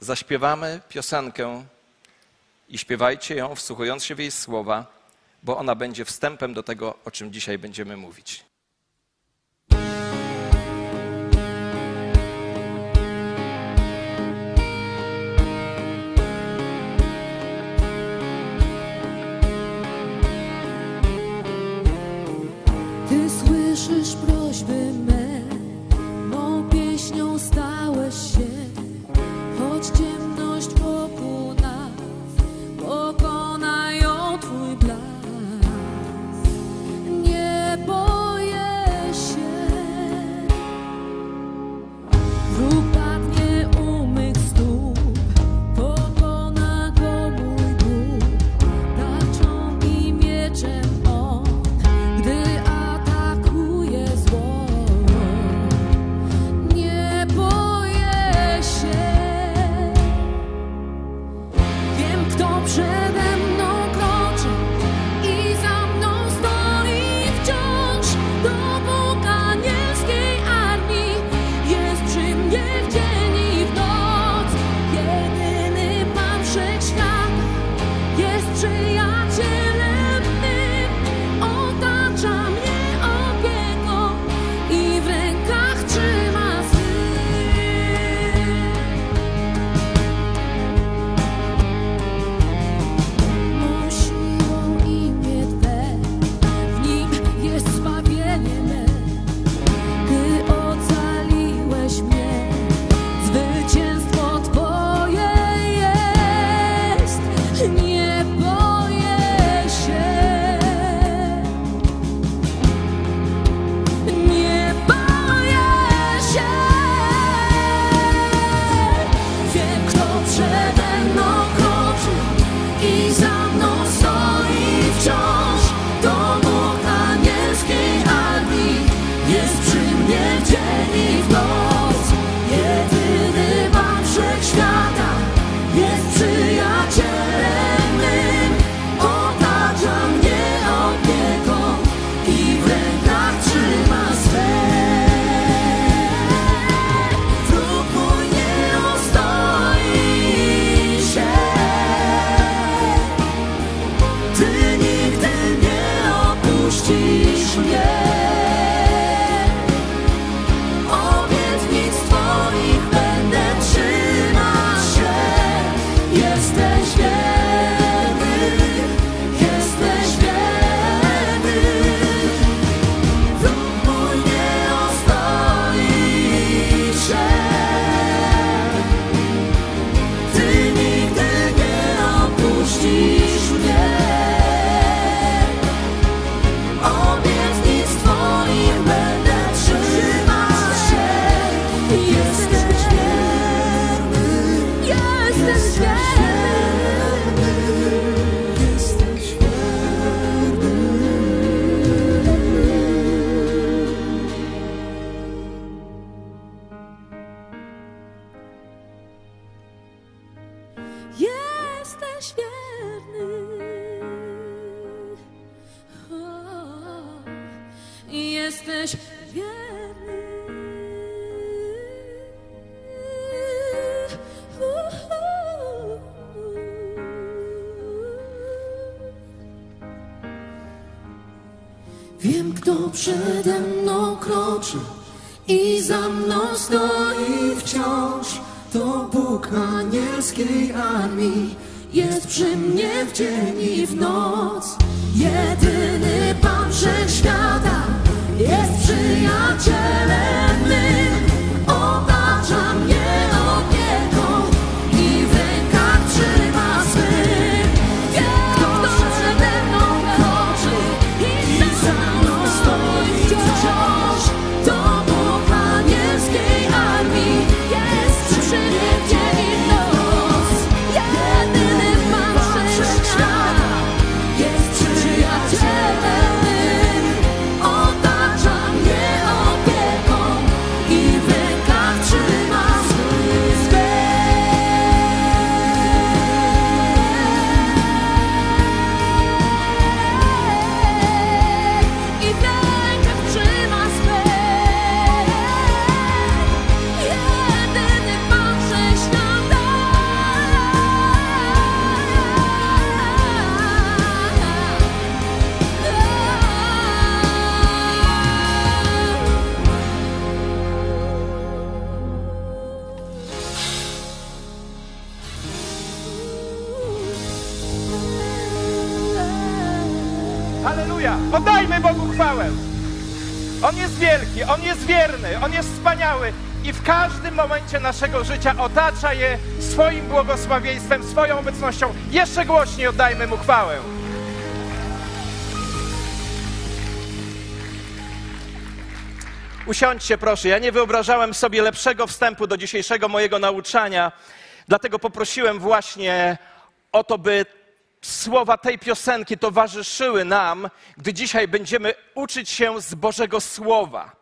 zaśpiewamy piosenkę i śpiewajcie ją, wsłuchując się w jej słowa, bo ona będzie wstępem do tego, o czym dzisiaj będziemy mówić. Ty słyszysz prośby me, mą pieśnią stałeś się. choć ciemność pokrywa. Wiem, kto przede mną kroczy i za mną stoi wciąż. To Bóg anielskiej armii jest przy mnie w dzień i w noc. Jedyny Pan Wszechświat. Wielki, On jest wierny, On jest wspaniały i w każdym momencie naszego życia otacza je swoim błogosławieństwem, swoją obecnością. Jeszcze głośniej oddajmy Mu chwałę. Usiądźcie proszę. Ja nie wyobrażałem sobie lepszego wstępu do dzisiejszego mojego nauczania, dlatego poprosiłem właśnie o to, by słowa tej piosenki towarzyszyły nam, gdy dzisiaj będziemy uczyć się z Bożego Słowa.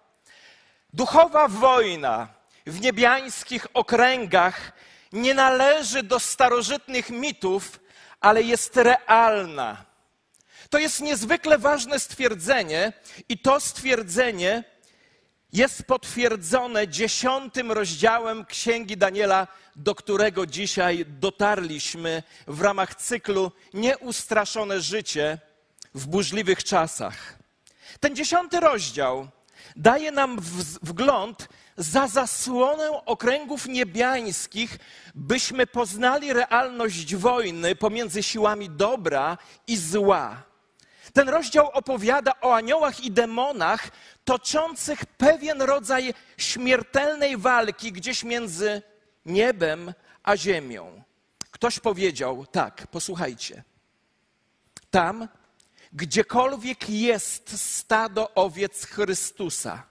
Duchowa wojna w niebiańskich okręgach nie należy do starożytnych mitów, ale jest realna. To jest niezwykle ważne stwierdzenie, i to stwierdzenie jest potwierdzone dziesiątym rozdziałem Księgi Daniela, do którego dzisiaj dotarliśmy w ramach cyklu Nieustraszone życie w burzliwych czasach. Ten dziesiąty rozdział daje nam wgląd za zasłonę okręgów niebiańskich, byśmy poznali realność wojny pomiędzy siłami dobra i zła. Ten rozdział opowiada o aniołach i demonach toczących pewien rodzaj śmiertelnej walki gdzieś między niebem a ziemią. Ktoś powiedział tak, posłuchajcie. Tam, gdziekolwiek jest stado owiec Chrystusa,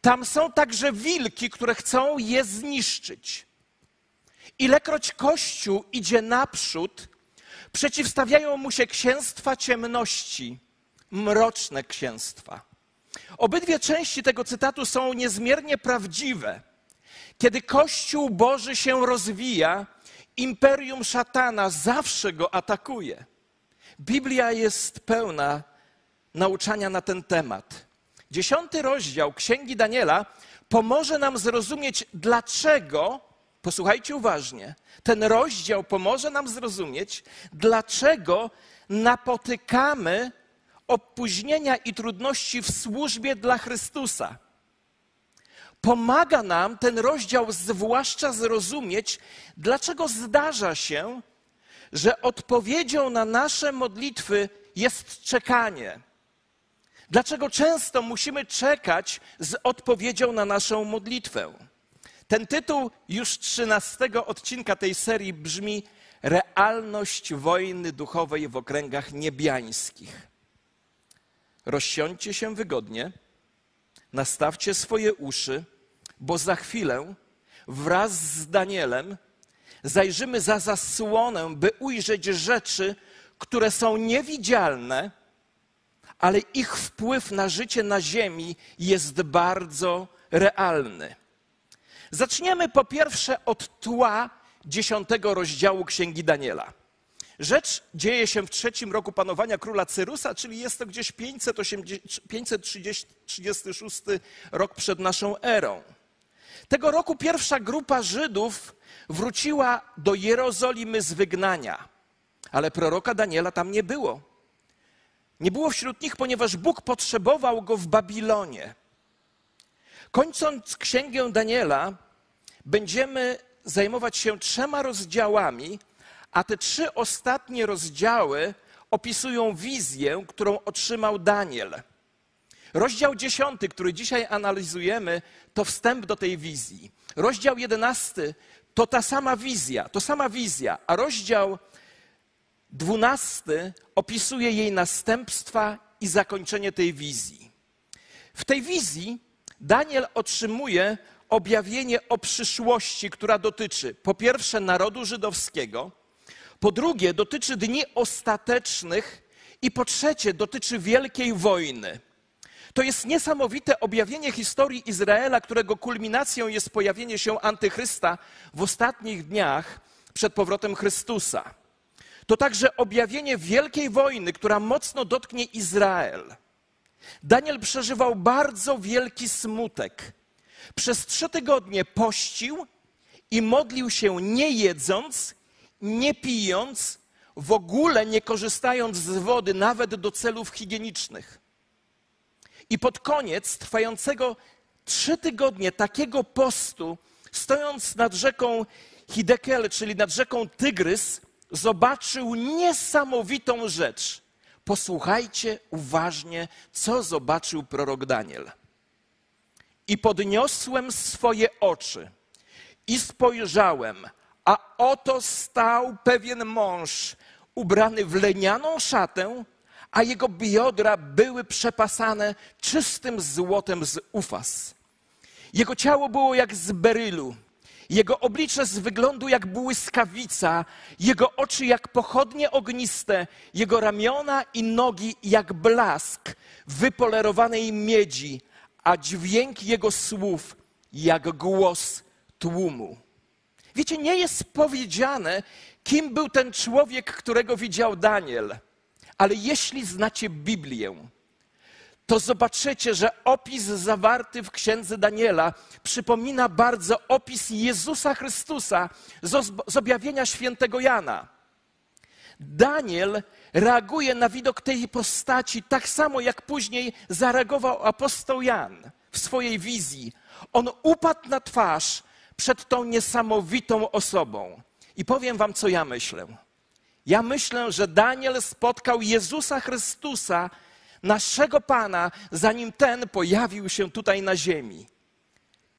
tam są także wilki, które chcą je zniszczyć. Ilekroć Kościół idzie naprzód, przeciwstawiają mu się księstwa ciemności, mroczne księstwa. Obydwie części tego cytatu są niezmiernie prawdziwe. Kiedy Kościół Boży się rozwija, imperium szatana zawsze go atakuje. Biblia jest pełna nauczania na ten temat. Dziesiąty rozdział Księgi Daniela pomoże nam zrozumieć, dlaczego, posłuchajcie uważnie, ten rozdział pomoże nam zrozumieć, dlaczego napotykamy opóźnienia i trudności w służbie dla Chrystusa. Pomaga nam ten rozdział zwłaszcza zrozumieć, dlaczego zdarza się, że odpowiedzią na nasze modlitwy jest czekanie. Dlaczego często musimy czekać z odpowiedzią na naszą modlitwę? Ten tytuł już trzynastego odcinka tej serii brzmi Realność wojny duchowej w okręgach niebiańskich. Rozsiądźcie się wygodnie, nastawcie swoje uszy, bo za chwilę wraz z Danielem zajrzymy za zasłonę, by ujrzeć rzeczy, które są niewidzialne, ale ich wpływ na życie na ziemi jest bardzo realny. Zaczniemy po pierwsze od tła dziesiątego rozdziału Księgi Daniela. Rzecz dzieje się w trzecim roku panowania króla Cyrusa, czyli jest to gdzieś 536 rok przed naszą erą. Tego roku pierwsza grupa Żydów wróciła do Jerozolimy z wygnania, ale proroka Daniela tam nie było. Nie było wśród nich, ponieważ Bóg potrzebował go w Babilonie. Kończąc księgę Daniela, będziemy zajmować się trzema rozdziałami, a te trzy ostatnie rozdziały opisują wizję, którą otrzymał Daniel. Rozdział dziesiąty, który dzisiaj analizujemy, to wstęp do tej wizji. Rozdział jedenasty to ta sama wizja, to sama wizja, a rozdział dwunasty opisuje jej następstwa i zakończenie tej wizji. W tej wizji Daniel otrzymuje objawienie o przyszłości, która dotyczy po pierwsze narodu żydowskiego, po drugie dotyczy dni ostatecznych i po trzecie dotyczy wielkiej wojny. To jest niesamowite objawienie historii Izraela, którego kulminacją jest pojawienie się antychrysta w ostatnich dniach przed powrotem Chrystusa. To także objawienie wielkiej wojny, która mocno dotknie Izrael. Daniel przeżywał bardzo wielki smutek. Przez trzy tygodnie pościł i modlił się nie jedząc, nie pijąc, w ogóle nie korzystając z wody, nawet do celów higienicznych. I pod koniec trwającego trzy tygodnie takiego postu, stojąc nad rzeką Hidekel, czyli nad rzeką Tygrys, zobaczył niesamowitą rzecz. Posłuchajcie uważnie, co zobaczył prorok Daniel. I podniosłem swoje oczy i spojrzałem, a oto stał pewien mąż ubrany w lenianą szatę, a jego biodra były przepasane czystym złotem z ufas. Jego ciało było jak z berylu, jego oblicze z wyglądu jak błyskawica, jego oczy jak pochodnie ogniste, jego ramiona i nogi jak blask wypolerowanej miedzi, a dźwięk jego słów jak głos tłumu. Wiecie, nie jest powiedziane, kim był ten człowiek, którego widział Daniel. Ale jeśli znacie Biblię, to zobaczycie, że opis zawarty w księdze Daniela przypomina bardzo opis Jezusa Chrystusa z objawienia świętego Jana. Daniel reaguje na widok tej postaci tak samo, jak później zareagował apostoł Jan w swojej wizji. On upadł na twarz przed tą niesamowitą osobą. I powiem wam, co ja myślę. Ja myślę, że Daniel spotkał Jezusa Chrystusa, naszego Pana, zanim ten pojawił się tutaj na ziemi.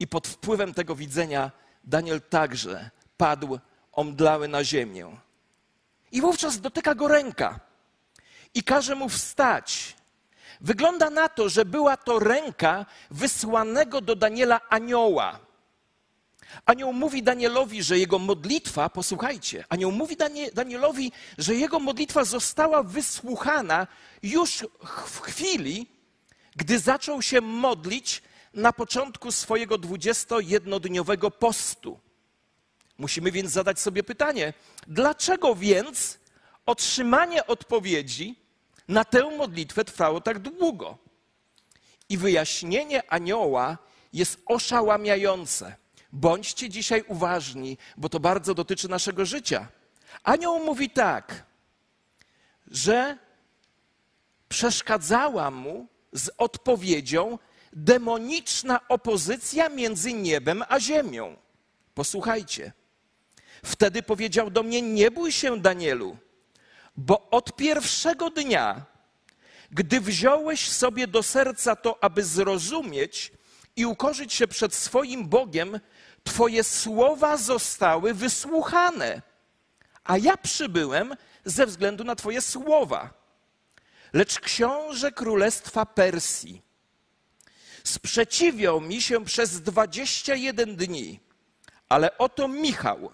I pod wpływem tego widzenia Daniel także padł omdlały na ziemię. I wówczas dotyka go ręka i każe mu wstać. Wygląda na to, że była to ręka wysłanego do Daniela anioła. Anioł mówi Danielowi, że jego modlitwa, posłuchajcie, anioł mówi Danielowi, że jego modlitwa została wysłuchana już w chwili, gdy zaczął się modlić na początku swojego 21-dniowego postu. Musimy więc zadać sobie pytanie, dlaczego więc otrzymanie odpowiedzi na tę modlitwę trwało tak długo? I wyjaśnienie anioła jest oszałamiające. Bądźcie dzisiaj uważni, bo to bardzo dotyczy naszego życia. Anioł mówi tak, że przeszkadzała mu z odpowiedzią demoniczna opozycja między niebem a ziemią. Posłuchajcie. Wtedy powiedział do mnie: Nie bój się, Danielu, bo od pierwszego dnia, gdy wziąłeś sobie do serca to, aby zrozumieć i ukorzyć się przed swoim Bogiem, Twoje słowa zostały wysłuchane, a ja przybyłem ze względu na Twoje słowa. Lecz książę królestwa Persji sprzeciwiał mi się przez dwadzieścia jeden dni, ale oto Michał,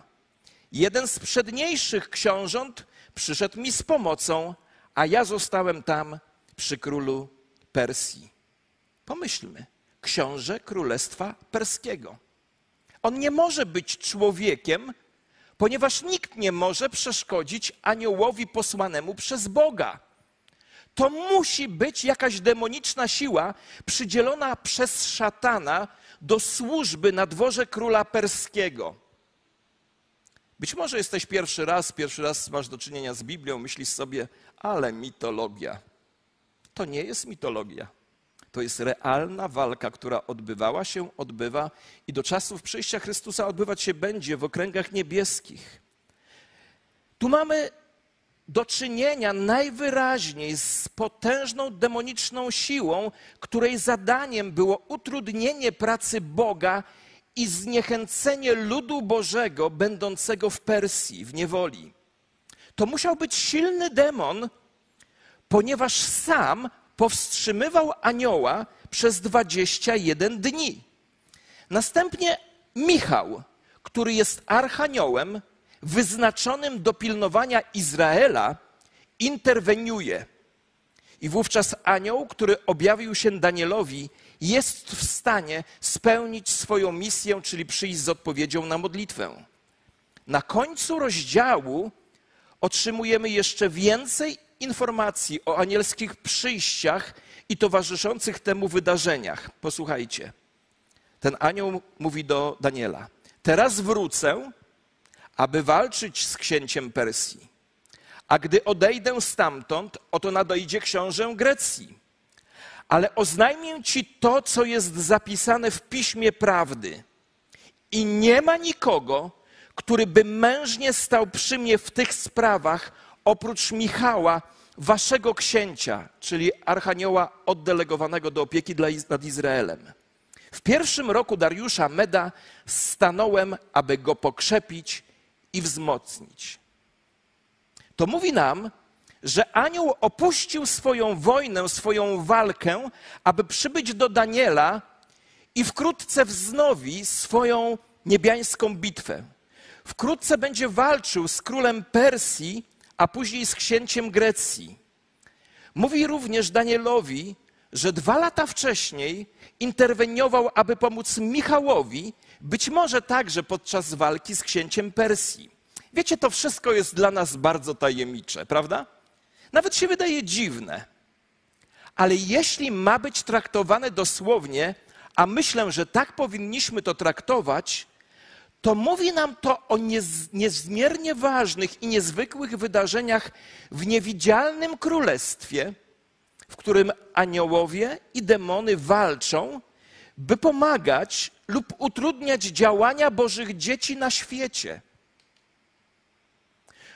jeden z przedniejszych książąt, przyszedł mi z pomocą, a ja zostałem tam przy królu Persji. Pomyślmy, książę królestwa perskiego. On nie może być człowiekiem, ponieważ nikt nie może przeszkodzić aniołowi posłanemu przez Boga. To musi być jakaś demoniczna siła przydzielona przez szatana do służby na dworze króla perskiego. Być może jesteś pierwszy raz, pierwszy raz masz do czynienia z Biblią, myślisz sobie, ale mitologia. To nie jest mitologia. To jest realna walka, która odbywała się, odbywa i do czasów przyjścia Chrystusa odbywać się będzie w okręgach niebieskich. Tu mamy do czynienia najwyraźniej z potężną demoniczną siłą, której zadaniem było utrudnienie pracy Boga i zniechęcenie ludu Bożego będącego w Persji, w niewoli. To musiał być silny demon, ponieważ sam powstrzymywał anioła przez 21 dni. Następnie Michał, który jest archaniołem wyznaczonym do pilnowania Izraela, interweniuje. I wówczas anioł, który objawił się Danielowi, jest w stanie spełnić swoją misję, czyli przyjść z odpowiedzią na modlitwę. Na końcu rozdziału otrzymujemy jeszcze więcej informacji o anielskich przyjściach i towarzyszących temu wydarzeniach. Posłuchajcie. Ten anioł mówi do Daniela: Teraz wrócę, aby walczyć z księciem Persji. A gdy odejdę stamtąd, oto nadejdzie książę Grecji. Ale oznajmię ci to, co jest zapisane w piśmie prawdy. I nie ma nikogo, który by mężnie stał przy mnie w tych sprawach, oprócz Michała, waszego księcia, czyli archanioła oddelegowanego do opieki nad Izraelem. W pierwszym roku Dariusza Meda stanąłem, aby go pokrzepić i wzmocnić. To mówi nam, że anioł opuścił swoją wojnę, swoją walkę, aby przybyć do Daniela i wkrótce wznowi swoją niebiańską bitwę. Wkrótce będzie walczył z królem Persji, a później z księciem Grecji. Mówi również Danielowi, że dwa lata wcześniej interweniował, aby pomóc Michałowi, być może także podczas walki z księciem Persji. Wiecie, to wszystko jest dla nas bardzo tajemnicze, prawda? Nawet się wydaje dziwne. Ale jeśli ma być traktowane dosłownie, a myślę, że tak powinniśmy to traktować, to mówi nam to o niezmiernie ważnych i niezwykłych wydarzeniach w niewidzialnym królestwie, w którym aniołowie i demony walczą, by pomagać lub utrudniać działania Bożych dzieci na świecie.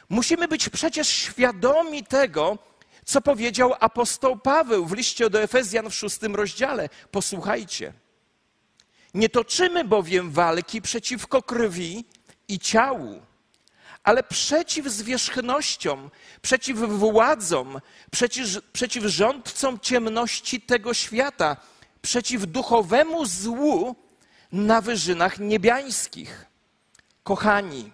Musimy być przecież świadomi tego, co powiedział apostoł Paweł w liście do Efezjan w szóstym rozdziale. Posłuchajcie. Nie toczymy bowiem walki przeciwko krwi i ciału, ale przeciw zwierzchnościom, przeciw władzom, przeciw, przeciw rządcom ciemności tego świata, przeciw duchowemu złu na wyżynach niebiańskich. Kochani,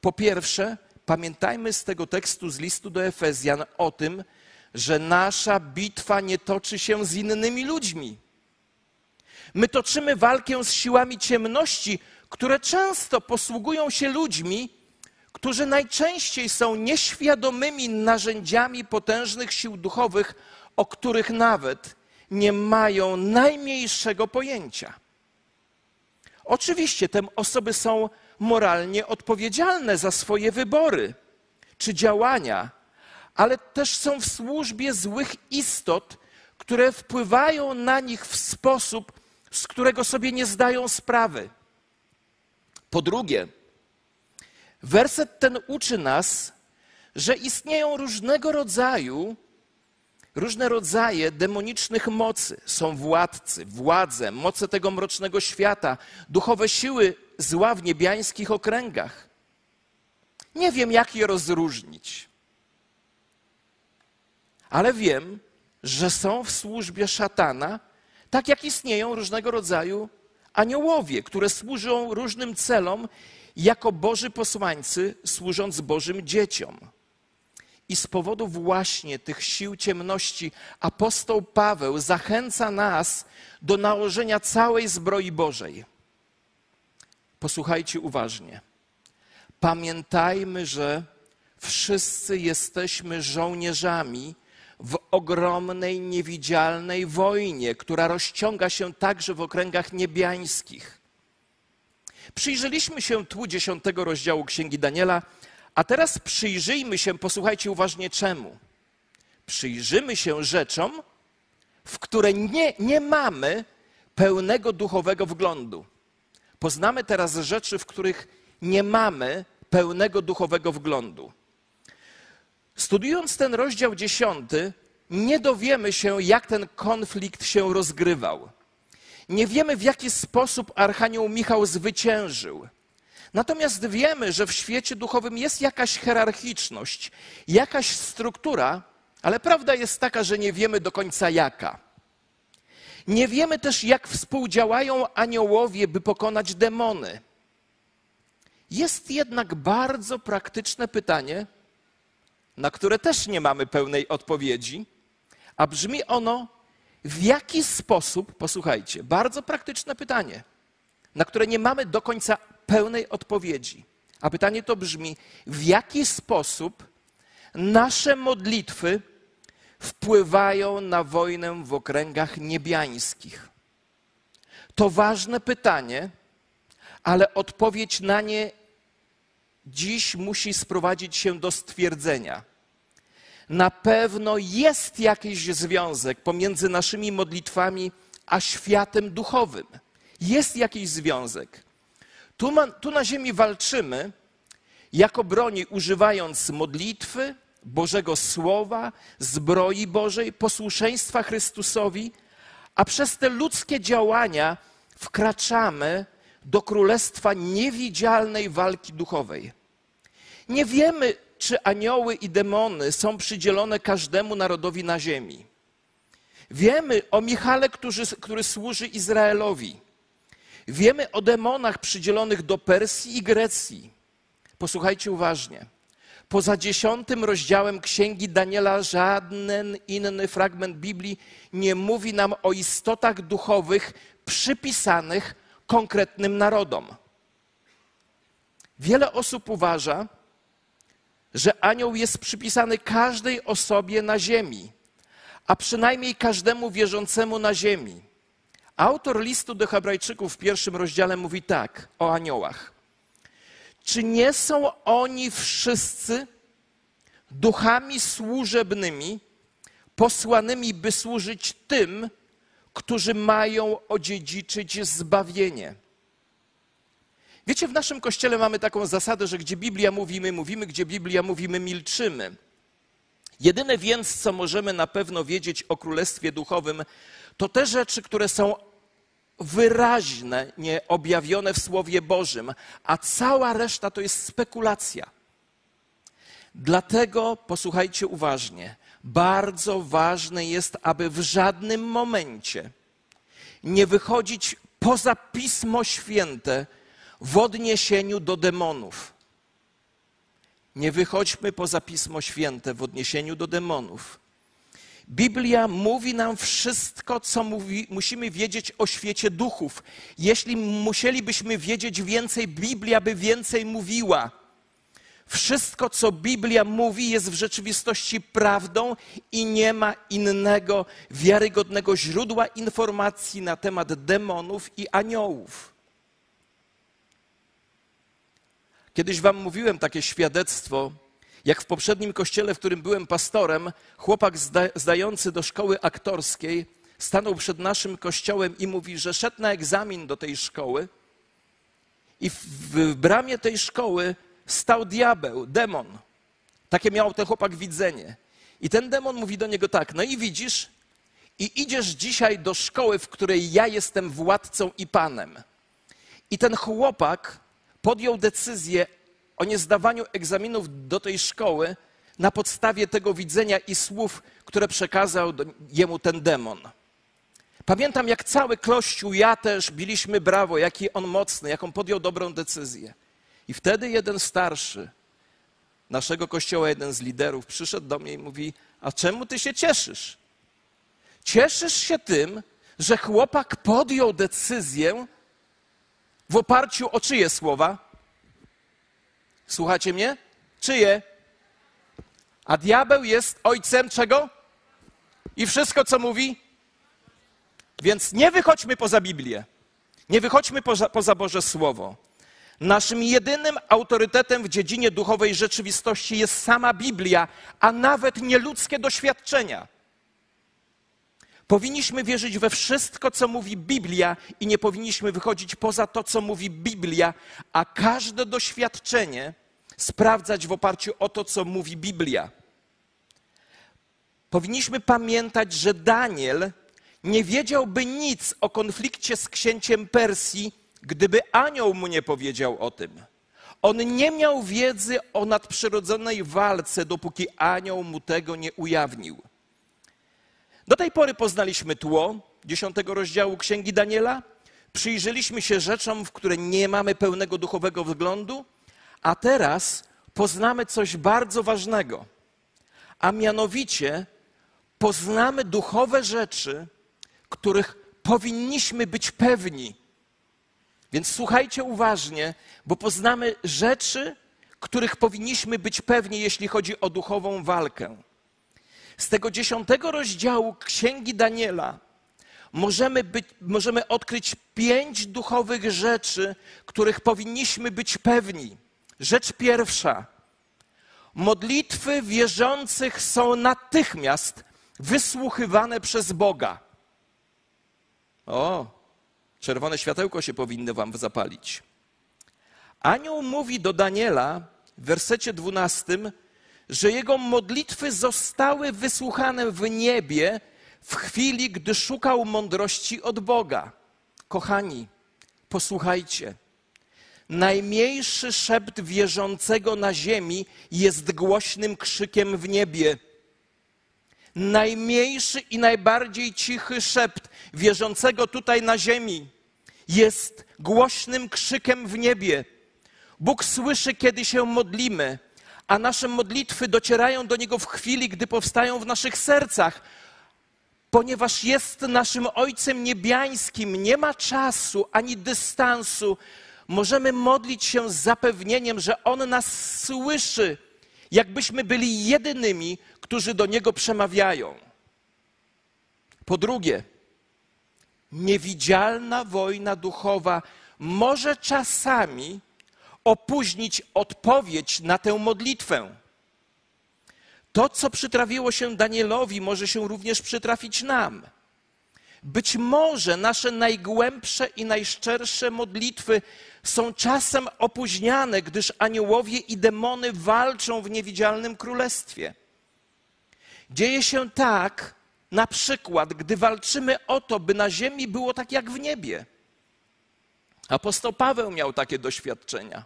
po pierwsze, pamiętajmy z tego tekstu z listu do Efezjan o tym, że nasza bitwa nie toczy się z innymi ludźmi. My toczymy walkę z siłami ciemności, które często posługują się ludźmi, którzy najczęściej są nieświadomymi narzędziami potężnych sił duchowych, o których nawet nie mają najmniejszego pojęcia. Oczywiście te osoby są moralnie odpowiedzialne za swoje wybory czy działania, ale też są w służbie złych istot, które wpływają na nich w sposób, z którego sobie nie zdają sprawy. Po drugie, werset ten uczy nas, że istnieją różnego rodzaju, różne rodzaje demonicznych mocy. Są władcy, władze, moce tego mrocznego świata, duchowe siły zła w niebiańskich okręgach. Nie wiem, jak je rozróżnić, ale wiem, że są w służbie szatana, tak jak istnieją różnego rodzaju aniołowie, które służą różnym celom jako Boży posłańcy, służąc Bożym dzieciom. I z powodu właśnie tych sił ciemności apostoł Paweł zachęca nas do nałożenia całej zbroi Bożej. Posłuchajcie uważnie. Pamiętajmy, że wszyscy jesteśmy żołnierzami w ogromnej, niewidzialnej wojnie, która rozciąga się także w okręgach niebiańskich. Przyjrzeliśmy się tu dziesiątego rozdziału Księgi Daniela, a teraz przyjrzyjmy się, posłuchajcie uważnie czemu. Przyjrzymy się rzeczom, w które nie, nie mamy pełnego duchowego wglądu. Poznamy teraz rzeczy, w których nie mamy pełnego duchowego wglądu. Studiując ten rozdział dziesiąty, nie dowiemy się, jak ten konflikt się rozgrywał. Nie wiemy, w jaki sposób Archanioł Michał zwyciężył. Natomiast wiemy, że w świecie duchowym jest jakaś hierarchiczność, jakaś struktura, ale prawda jest taka, że nie wiemy do końca jaka. Nie wiemy też, jak współdziałają aniołowie, by pokonać demony. Jest jednak bardzo praktyczne pytanie, na które też nie mamy pełnej odpowiedzi, a brzmi ono: w jaki sposób, posłuchajcie, bardzo praktyczne pytanie, na które nie mamy do końca pełnej odpowiedzi. A pytanie to brzmi: w jaki sposób nasze modlitwy wpływają na wojnę w okręgach niebiańskich? To ważne pytanie, ale odpowiedź na nie dziś musi sprowadzić się do stwierdzenia. Na pewno jest jakiś związek pomiędzy naszymi modlitwami a światem duchowym. Jest jakiś związek. Tu, ma, tu na ziemi walczymy jako broni używając modlitwy, Bożego Słowa, zbroi Bożej, posłuszeństwa Chrystusowi, a przez te ludzkie działania wkraczamy do królestwa niewidzialnej walki duchowej. Nie wiemy, czy anioły i demony są przydzielone każdemu narodowi na ziemi. Wiemy o Michale, który, który służy Izraelowi. Wiemy o demonach przydzielonych do Persji i Grecji. Posłuchajcie uważnie. Poza dziesiątym rozdziałem Księgi Daniela żaden inny fragment Biblii nie mówi nam o istotach duchowych przypisanych konkretnym narodom. Wiele osób uważa, że anioł jest przypisany każdej osobie na ziemi, a przynajmniej każdemu wierzącemu na ziemi. Autor listu do Hebrajczyków w pierwszym rozdziale mówi tak o aniołach. Czy nie są oni wszyscy duchami służebnymi, posłanymi, by służyć tym, którzy mają odziedziczyć zbawienie? Wiecie, w naszym kościele mamy taką zasadę, że gdzie Biblia mówi, my mówimy, gdzie Biblia mówi, my milczymy. Jedyne więc, co możemy na pewno wiedzieć o Królestwie Duchowym, to te rzeczy, które są wyraźne, nie objawione w Słowie Bożym, a cała reszta to jest spekulacja. Dlatego posłuchajcie uważnie. Bardzo ważne jest, aby w żadnym momencie nie wychodzić poza Pismo Święte w odniesieniu do demonów. Nie wychodźmy poza Pismo Święte w odniesieniu do demonów. Biblia mówi nam wszystko, co mówi, musimy wiedzieć o świecie duchów. Jeśli musielibyśmy wiedzieć więcej, Biblia by więcej mówiła. Wszystko, co Biblia mówi, jest w rzeczywistości prawdą i nie ma innego wiarygodnego źródła informacji na temat demonów i aniołów. Kiedyś Wam mówiłem takie świadectwo, jak w poprzednim kościele, w którym byłem pastorem, chłopak zda, zdający do szkoły aktorskiej stanął przed naszym kościołem i mówi, że szedł na egzamin do tej szkoły i w, w bramie tej szkoły stał diabeł, demon. Takie miał ten chłopak widzenie. I ten demon mówi do niego tak, no i widzisz, i idziesz dzisiaj do szkoły, w której ja jestem władcą i panem. I ten chłopak podjął decyzję o niezdawaniu egzaminów do tej szkoły na podstawie tego widzenia i słów, które przekazał jemu ten demon. Pamiętam, jak cały kościół, ja też biliśmy brawo, jaki on mocny, jaką podjął dobrą decyzję. I wtedy jeden starszy naszego kościoła, jeden z liderów, przyszedł do mnie i mówi: A czemu ty się cieszysz? Cieszysz się tym, że chłopak podjął decyzję w oparciu o czyje słowa? Słuchacie mnie? Czyje? A diabeł jest ojcem czego? I wszystko, co mówi? Więc nie wychodźmy poza Biblię. Nie wychodźmy poza, poza Boże Słowo. Naszym jedynym autorytetem w dziedzinie duchowej rzeczywistości jest sama Biblia, a nawet nie ludzkie doświadczenia. Powinniśmy wierzyć we wszystko, co mówi Biblia, i nie powinniśmy wychodzić poza to, co mówi Biblia, a każde doświadczenie sprawdzać w oparciu o to, co mówi Biblia. Powinniśmy pamiętać, że Daniel nie wiedziałby nic o konflikcie z księciem Persji, gdyby anioł mu nie powiedział o tym. On nie miał wiedzy o nadprzyrodzonej walce, dopóki anioł mu tego nie ujawnił. Do tej pory poznaliśmy tło dziesiątego rozdziału Księgi Daniela, przyjrzeliśmy się rzeczom, w które nie mamy pełnego duchowego wglądu, a teraz poznamy coś bardzo ważnego, a mianowicie poznamy duchowe rzeczy, których powinniśmy być pewni. Więc słuchajcie uważnie, bo poznamy rzeczy, których powinniśmy być pewni, jeśli chodzi o duchową walkę. Z tego dziesiątego rozdziału Księgi Daniela możemy, być, możemy odkryć pięć duchowych rzeczy, których powinniśmy być pewni. Rzecz pierwsza. Modlitwy wierzących są natychmiast wysłuchiwane przez Boga. O, czerwone światełko się powinno wam zapalić. Anioł mówi do Daniela, w wersecie 12, że jego modlitwy zostały wysłuchane w niebie w chwili, gdy szukał mądrości od Boga. Kochani, posłuchajcie. Najmniejszy szept wierzącego na ziemi jest głośnym krzykiem w niebie. Najmniejszy i najbardziej cichy szept wierzącego tutaj na ziemi jest głośnym krzykiem w niebie. Bóg słyszy, kiedy się modlimy, a nasze modlitwy docierają do Niego w chwili, gdy powstają w naszych sercach. Ponieważ jest naszym Ojcem Niebiańskim, nie ma czasu ani dystansu, możemy modlić się z zapewnieniem, że On nas słyszy, jakbyśmy byli jedynymi, którzy do Niego przemawiają. Po drugie, niewidzialna wojna duchowa może czasami opóźnić odpowiedź na tę modlitwę. To, co przytrafiło się Danielowi, może się również przytrafić nam. Być może nasze najgłębsze i najszczersze modlitwy są czasem opóźniane, gdyż aniołowie i demony walczą w niewidzialnym królestwie. Dzieje się tak, na przykład, gdy walczymy o to, by na ziemi było tak jak w niebie. Apostoł Paweł miał takie doświadczenia.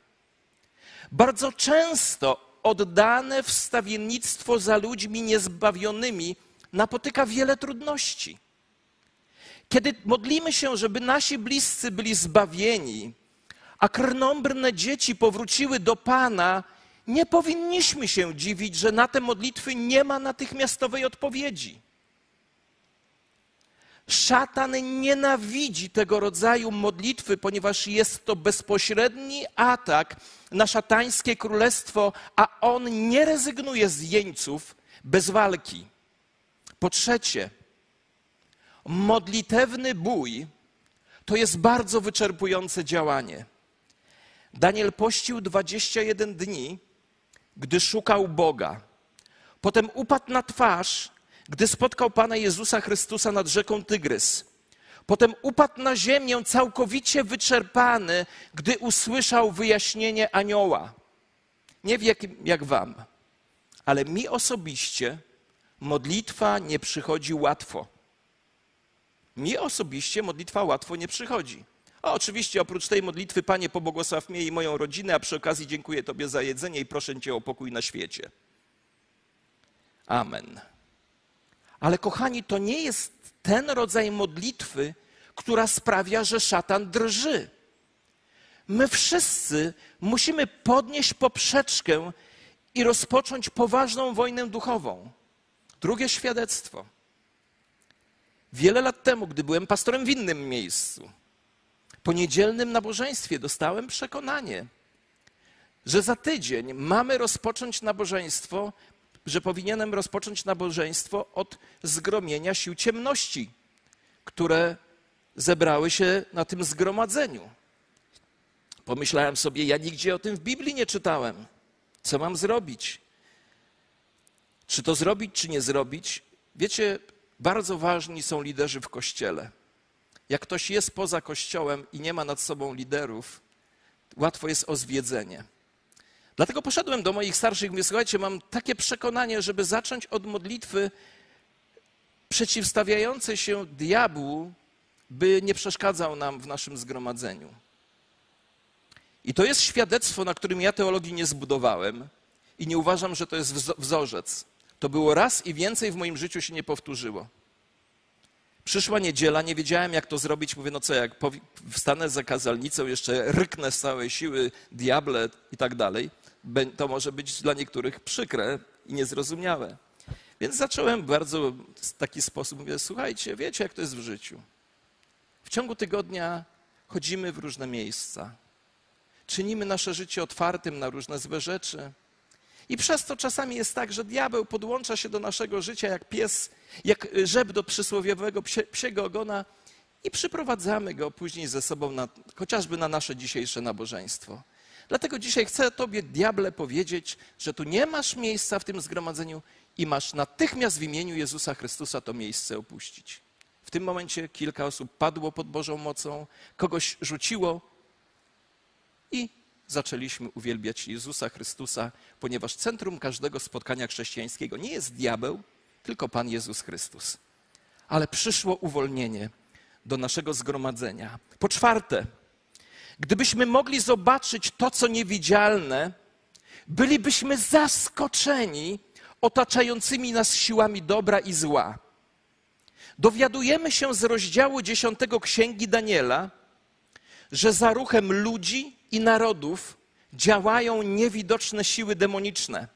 Bardzo często oddane wstawiennictwo za ludźmi niezbawionymi napotyka wiele trudności. Kiedy modlimy się, żeby nasi bliscy byli zbawieni, a krnąbrne dzieci powróciły do Pana, nie powinniśmy się dziwić, że na te modlitwy nie ma natychmiastowej odpowiedzi. Szatan nienawidzi tego rodzaju modlitwy, ponieważ jest to bezpośredni atak na szatańskie królestwo, a on nie rezygnuje z jeńców bez walki. Po trzecie, modlitewny bój to jest bardzo wyczerpujące działanie. Daniel pościł 21 dni, gdy szukał Boga. Potem upadł na twarz, gdy spotkał Pana Jezusa Chrystusa nad rzeką Tygrys. Potem upadł na ziemię całkowicie wyczerpany, gdy usłyszał wyjaśnienie anioła. Nie wiem jak wam, ale mi osobiście modlitwa nie przychodzi łatwo. Mi osobiście modlitwa łatwo nie przychodzi. A oczywiście oprócz tej modlitwy, Panie, pobłogosław mnie i moją rodzinę, a przy okazji dziękuję Tobie za jedzenie i proszę Cię o pokój na świecie. Amen. Ale kochani, to nie jest ten rodzaj modlitwy, która sprawia, że szatan drży. My wszyscy musimy podnieść poprzeczkę i rozpocząć poważną wojnę duchową. Drugie świadectwo. Wiele lat temu, gdy byłem pastorem w innym miejscu, po niedzielnym nabożeństwie dostałem przekonanie, że za tydzień mamy rozpocząć nabożeństwo że powinienem rozpocząć nabożeństwo od zgromienia sił ciemności, które zebrały się na tym zgromadzeniu. Pomyślałem sobie, ja nigdzie o tym w Biblii nie czytałem. Co mam zrobić? Czy to zrobić, czy nie zrobić? Wiecie, bardzo ważni są liderzy w kościele. Jak ktoś jest poza kościołem i nie ma nad sobą liderów, łatwo jest o zwiedzenie. Dlatego poszedłem do moich starszych i mówię, słuchajcie, mam takie przekonanie, żeby zacząć od modlitwy przeciwstawiającej się diabłu, by nie przeszkadzał nam w naszym zgromadzeniu. I to jest świadectwo, na którym ja teologii nie zbudowałem i nie uważam, że to jest wzorzec. To było raz i więcej w moim życiu się nie powtórzyło. Przyszła niedziela, nie wiedziałem jak to zrobić. Mówię, no co, jak wstanę za kazalnicą, jeszcze ryknę z całej siły diable i tak dalej to może być dla niektórych przykre i niezrozumiałe. Więc zacząłem bardzo w taki sposób, mówię, słuchajcie, wiecie jak to jest w życiu. W ciągu tygodnia chodzimy w różne miejsca. Czynimy nasze życie otwartym na różne złe rzeczy. I przez to czasami jest tak, że diabeł podłącza się do naszego życia jak pies, jak rzep do przysłowiowego psie, psiego ogona i przyprowadzamy go później ze sobą na, chociażby na nasze dzisiejsze nabożeństwo. Dlatego dzisiaj chcę Tobie, diable, powiedzieć, że tu nie masz miejsca w tym zgromadzeniu i masz natychmiast w imieniu Jezusa Chrystusa to miejsce opuścić. W tym momencie kilka osób padło pod Bożą mocą, kogoś rzuciło i zaczęliśmy uwielbiać Jezusa Chrystusa, ponieważ centrum każdego spotkania chrześcijańskiego nie jest diabeł, tylko Pan Jezus Chrystus. Ale przyszło uwolnienie do naszego zgromadzenia. Po czwarte, gdybyśmy mogli zobaczyć to, co niewidzialne, bylibyśmy zaskoczeni otaczającymi nas siłami dobra i zła. Dowiadujemy się z rozdziału 10 Księgi Daniela, że za ruchem ludzi i narodów działają niewidoczne siły demoniczne.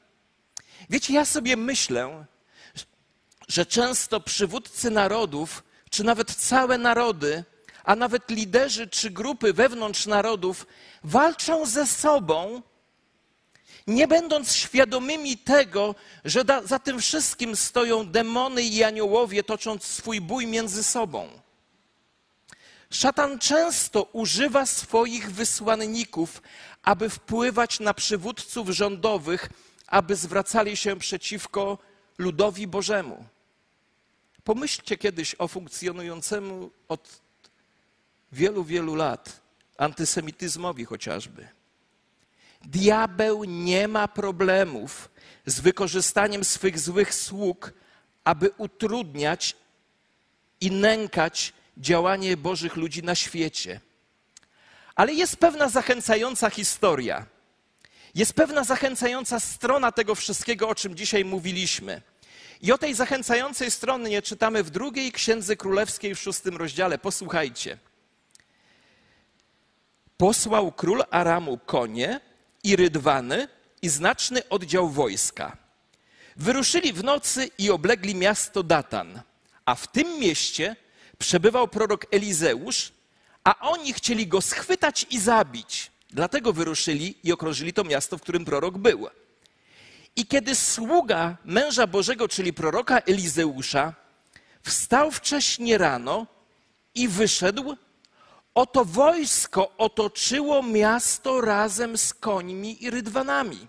Wiecie, ja sobie myślę, że często przywódcy narodów, czy nawet całe narody, a nawet liderzy czy grupy wewnątrz narodów walczą ze sobą, nie będąc świadomymi tego, że za tym wszystkim stoją demony i aniołowie, tocząc swój bój między sobą. Szatan często używa swoich wysłanników, aby wpływać na przywódców rządowych, aby zwracali się przeciwko ludowi Bożemu. Pomyślcie kiedyś o funkcjonującemu od wielu, wielu lat antysemityzmowi chociażby. Diabeł nie ma problemów z wykorzystaniem swych złych sług, aby utrudniać i nękać działanie Bożych ludzi na świecie. Ale jest pewna zachęcająca historia. Jest pewna zachęcająca strona tego wszystkiego, o czym dzisiaj mówiliśmy. I o tej zachęcającej stronie czytamy w drugiej księdze królewskiej w szóstym rozdziale. Posłuchajcie. Posłał król Aramu konie i rydwany i znaczny oddział wojska. Wyruszyli w nocy i oblegli miasto Datan, a w tym mieście przebywał prorok Elizeusz, a oni chcieli go schwytać i zabić. Dlatego wyruszyli i okrążyli to miasto, w którym prorok był. I kiedy sługa męża Bożego, czyli proroka Elizeusza, wstał wcześnie rano i wyszedł, oto wojsko otoczyło miasto razem z końmi i rydwanami.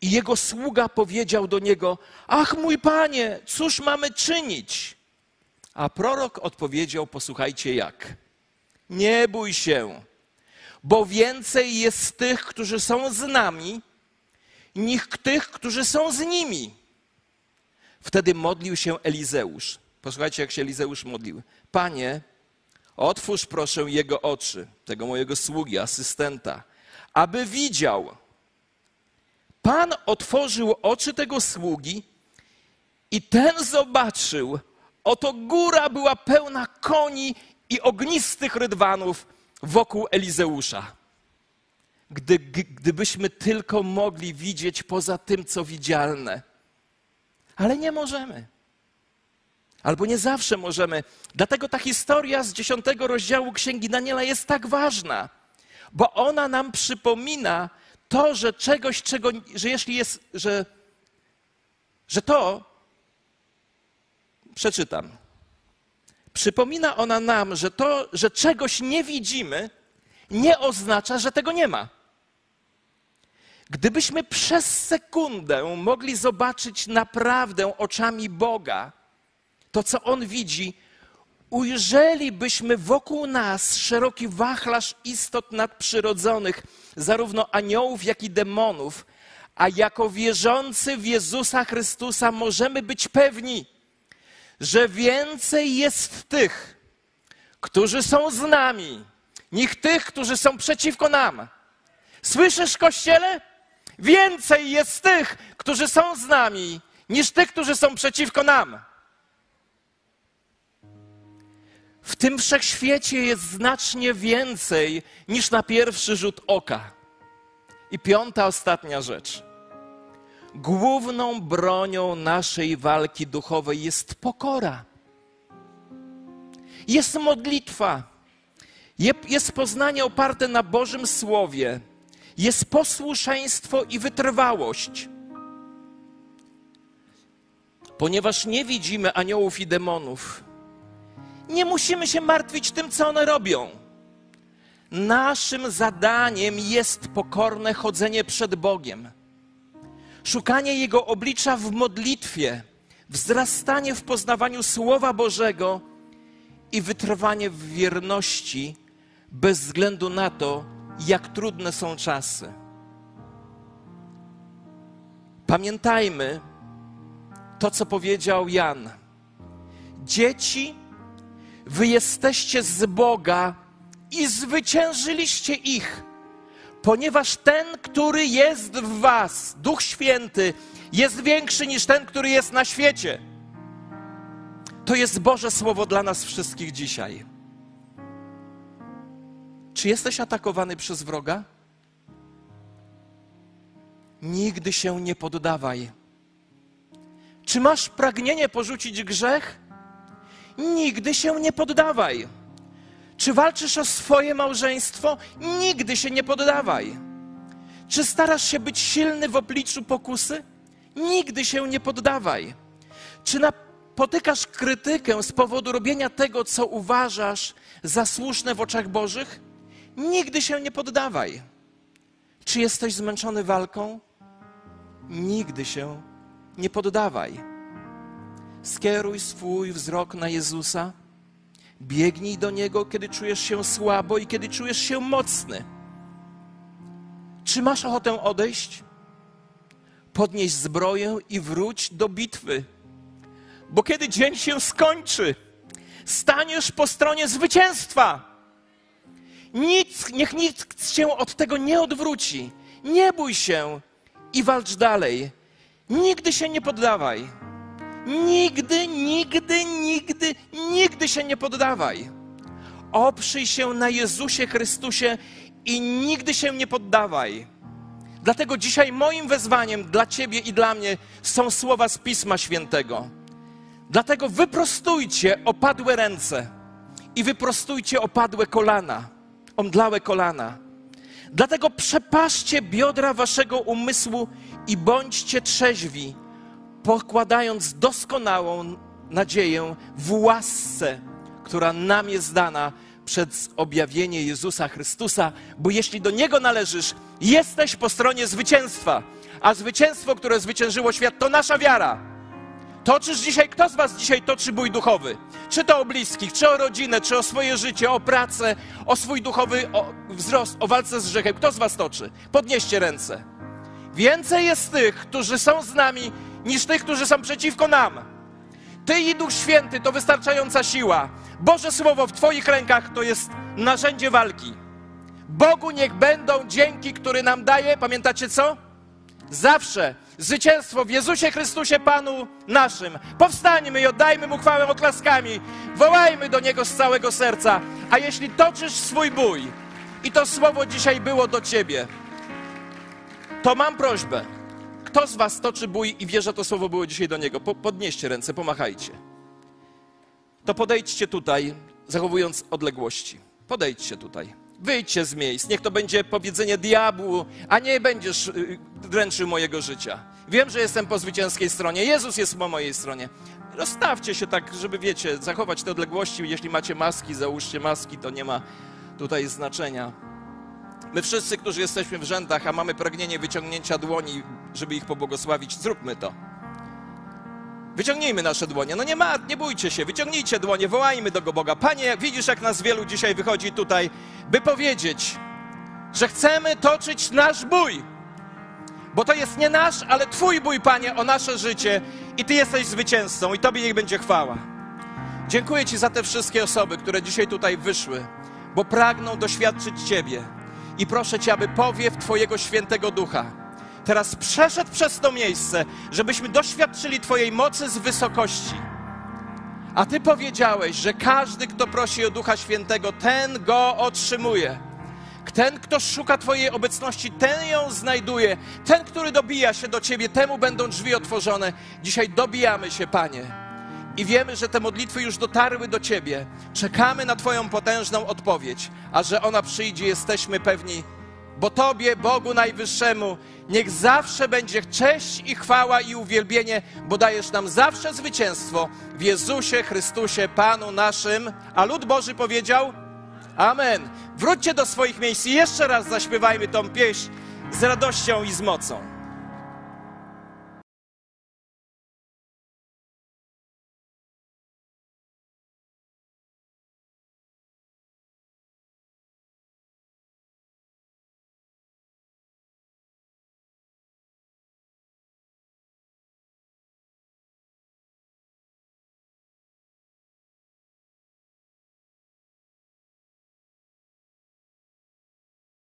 I jego sługa powiedział do niego: Ach, mój panie, cóż mamy czynić? A prorok odpowiedział: Posłuchajcie, jak. Nie bój się, bo więcej jest tych, którzy są z nami, niż tych, którzy są z nimi. Wtedy modlił się Elizeusz. Posłuchajcie, jak się Elizeusz modlił. Panie, otwórz proszę jego oczy, tego mojego sługi, asystenta, aby widział. Pan otworzył oczy tego sługi i ten zobaczył, oto góra była pełna koni i ognistych rydwanów wokół Elizeusza gdy, gdybyśmy tylko mogli widzieć poza tym, co widzialne. Ale nie możemy. Albo nie zawsze możemy. Dlatego ta historia z dziesiątego rozdziału Księgi Daniela jest tak ważna, bo ona nam przypomina to, że czegoś, czego, że jeśli jest, że, że to, przeczytam. Przypomina ona nam, że to, że czegoś nie widzimy, nie oznacza, że tego nie ma. Gdybyśmy przez sekundę mogli zobaczyć naprawdę oczami Boga to, co On widzi, ujrzelibyśmy wokół nas szeroki wachlarz istot nadprzyrodzonych, zarówno aniołów, jak i demonów, a jako wierzący w Jezusa Chrystusa możemy być pewni, że więcej jest tych, którzy są z nami, niż tych, którzy są przeciwko nam. Słyszysz, Kościele? Więcej jest tych, którzy są z nami, niż tych, którzy są przeciwko nam. W tym wszechświecie jest znacznie więcej niż na pierwszy rzut oka. I piąta, ostatnia rzecz. Główną bronią naszej walki duchowej jest pokora. Jest modlitwa. Jest poznanie oparte na Bożym Słowie jest posłuszeństwo i wytrwałość. Ponieważ nie widzimy aniołów i demonów, nie musimy się martwić tym, co one robią. Naszym zadaniem jest pokorne chodzenie przed Bogiem, szukanie Jego oblicza w modlitwie, wzrastanie w poznawaniu Słowa Bożego i wytrwanie w wierności, bez względu na to, jak trudne są czasy. Pamiętajmy to, co powiedział Jan. Dzieci, wy jesteście z Boga i zwyciężyliście ich, ponieważ ten, który jest w Was, Duch Święty, jest większy niż ten, który jest na świecie. To jest Boże Słowo dla nas wszystkich dzisiaj. Czy jesteś atakowany przez wroga? Nigdy się nie poddawaj. Czy masz pragnienie porzucić grzech? Nigdy się nie poddawaj. Czy walczysz o swoje małżeństwo? Nigdy się nie poddawaj. Czy starasz się być silny w obliczu pokusy? Nigdy się nie poddawaj. Czy napotykasz krytykę z powodu robienia tego, co uważasz za słuszne w oczach Bożych? Nigdy się nie poddawaj. Czy jesteś zmęczony walką? Nigdy się nie poddawaj. Skieruj swój wzrok na Jezusa. Biegnij do Niego, kiedy czujesz się słabo i kiedy czujesz się mocny. Czy masz ochotę odejść? Podnieś zbroję i wróć do bitwy. Bo kiedy dzień się skończy, staniesz po stronie zwycięstwa. Nic, niech nikt się od tego nie odwróci. Nie bój się i walcz dalej. Nigdy się nie poddawaj. Nigdy, nigdy, nigdy, nigdy się nie poddawaj. Oprzyj się na Jezusie Chrystusie i nigdy się nie poddawaj. Dlatego dzisiaj moim wezwaniem dla Ciebie i dla mnie są słowa z Pisma Świętego. Dlatego wyprostujcie opadłe ręce i wyprostujcie opadłe kolana omdlałe kolana. Dlatego przepaszcie biodra waszego umysłu i bądźcie trzeźwi, pokładając doskonałą nadzieję w łasce, która nam jest dana przed objawienie Jezusa Chrystusa, bo jeśli do Niego należysz, jesteś po stronie zwycięstwa, a zwycięstwo, które zwyciężyło świat, to nasza wiara. Toczysz dzisiaj, kto z Was dzisiaj toczy bój duchowy? Czy to o bliskich, czy o rodzinę, czy o swoje życie, o pracę, o swój duchowy wzrost, o walce z grzechem? Kto z Was toczy? Podnieście ręce. Więcej jest tych, którzy są z nami, niż tych, którzy są przeciwko nam. Ty i Duch Święty to wystarczająca siła. Boże Słowo w Twoich rękach to jest narzędzie walki. Bogu niech będą dzięki, który nam daje, pamiętacie co? Zawsze zwycięstwo w Jezusie Chrystusie Panu naszym. Powstańmy i oddajmy Mu chwałę oklaskami. Wołajmy do Niego z całego serca. A jeśli toczysz swój bój i to słowo dzisiaj było do Ciebie, to mam prośbę. Kto z Was toczy bój i wie, że to słowo było dzisiaj do Niego? Podnieście ręce, pomachajcie. To podejdźcie tutaj, zachowując odległości. Podejdźcie tutaj. Wyjdźcie z miejsc. Niech to będzie powiedzenie diabłu, a nie będziesz y, dręczył mojego życia. Wiem, że jestem po zwycięskiej stronie. Jezus jest po mojej stronie. Rozstawcie się tak, żeby, wiecie, zachować te odległości. Jeśli macie maski, załóżcie maski, to nie ma tutaj znaczenia. My wszyscy, którzy jesteśmy w rzędach, a mamy pragnienie wyciągnięcia dłoni, żeby ich pobłogosławić, zróbmy to. Wyciągnijmy nasze dłonie. No nie ma, nie bójcie się, wyciągnijcie dłonie, wołajmy do Boga. Panie, widzisz, jak nas wielu dzisiaj wychodzi tutaj, by powiedzieć, że chcemy toczyć nasz bój. Bo to jest nie nasz, ale Twój bój, Panie, o nasze życie i Ty jesteś zwycięzcą i Tobie niech będzie chwała. Dziękuję Ci za te wszystkie osoby, które dzisiaj tutaj wyszły, bo pragną doświadczyć Ciebie. I proszę Cię, aby powiew Twojego świętego ducha teraz przeszedł przez to miejsce, żebyśmy doświadczyli Twojej mocy z wysokości. A Ty powiedziałeś, że każdy, kto prosi o Ducha Świętego, ten go otrzymuje. Ten, kto szuka Twojej obecności, ten ją znajduje. Ten, który dobija się do Ciebie, temu będą drzwi otworzone. Dzisiaj dobijamy się, Panie. I wiemy, że te modlitwy już dotarły do Ciebie. Czekamy na Twoją potężną odpowiedź, a że ona przyjdzie, jesteśmy pewni, bo Tobie, Bogu Najwyższemu, niech zawsze będzie cześć i chwała i uwielbienie, bo dajesz nam zawsze zwycięstwo w Jezusie Chrystusie, Panu naszym. A lud Boży powiedział: Amen. Wróćcie do swoich miejsc i jeszcze raz zaśpiewajmy tą pieśń z radością i z mocą.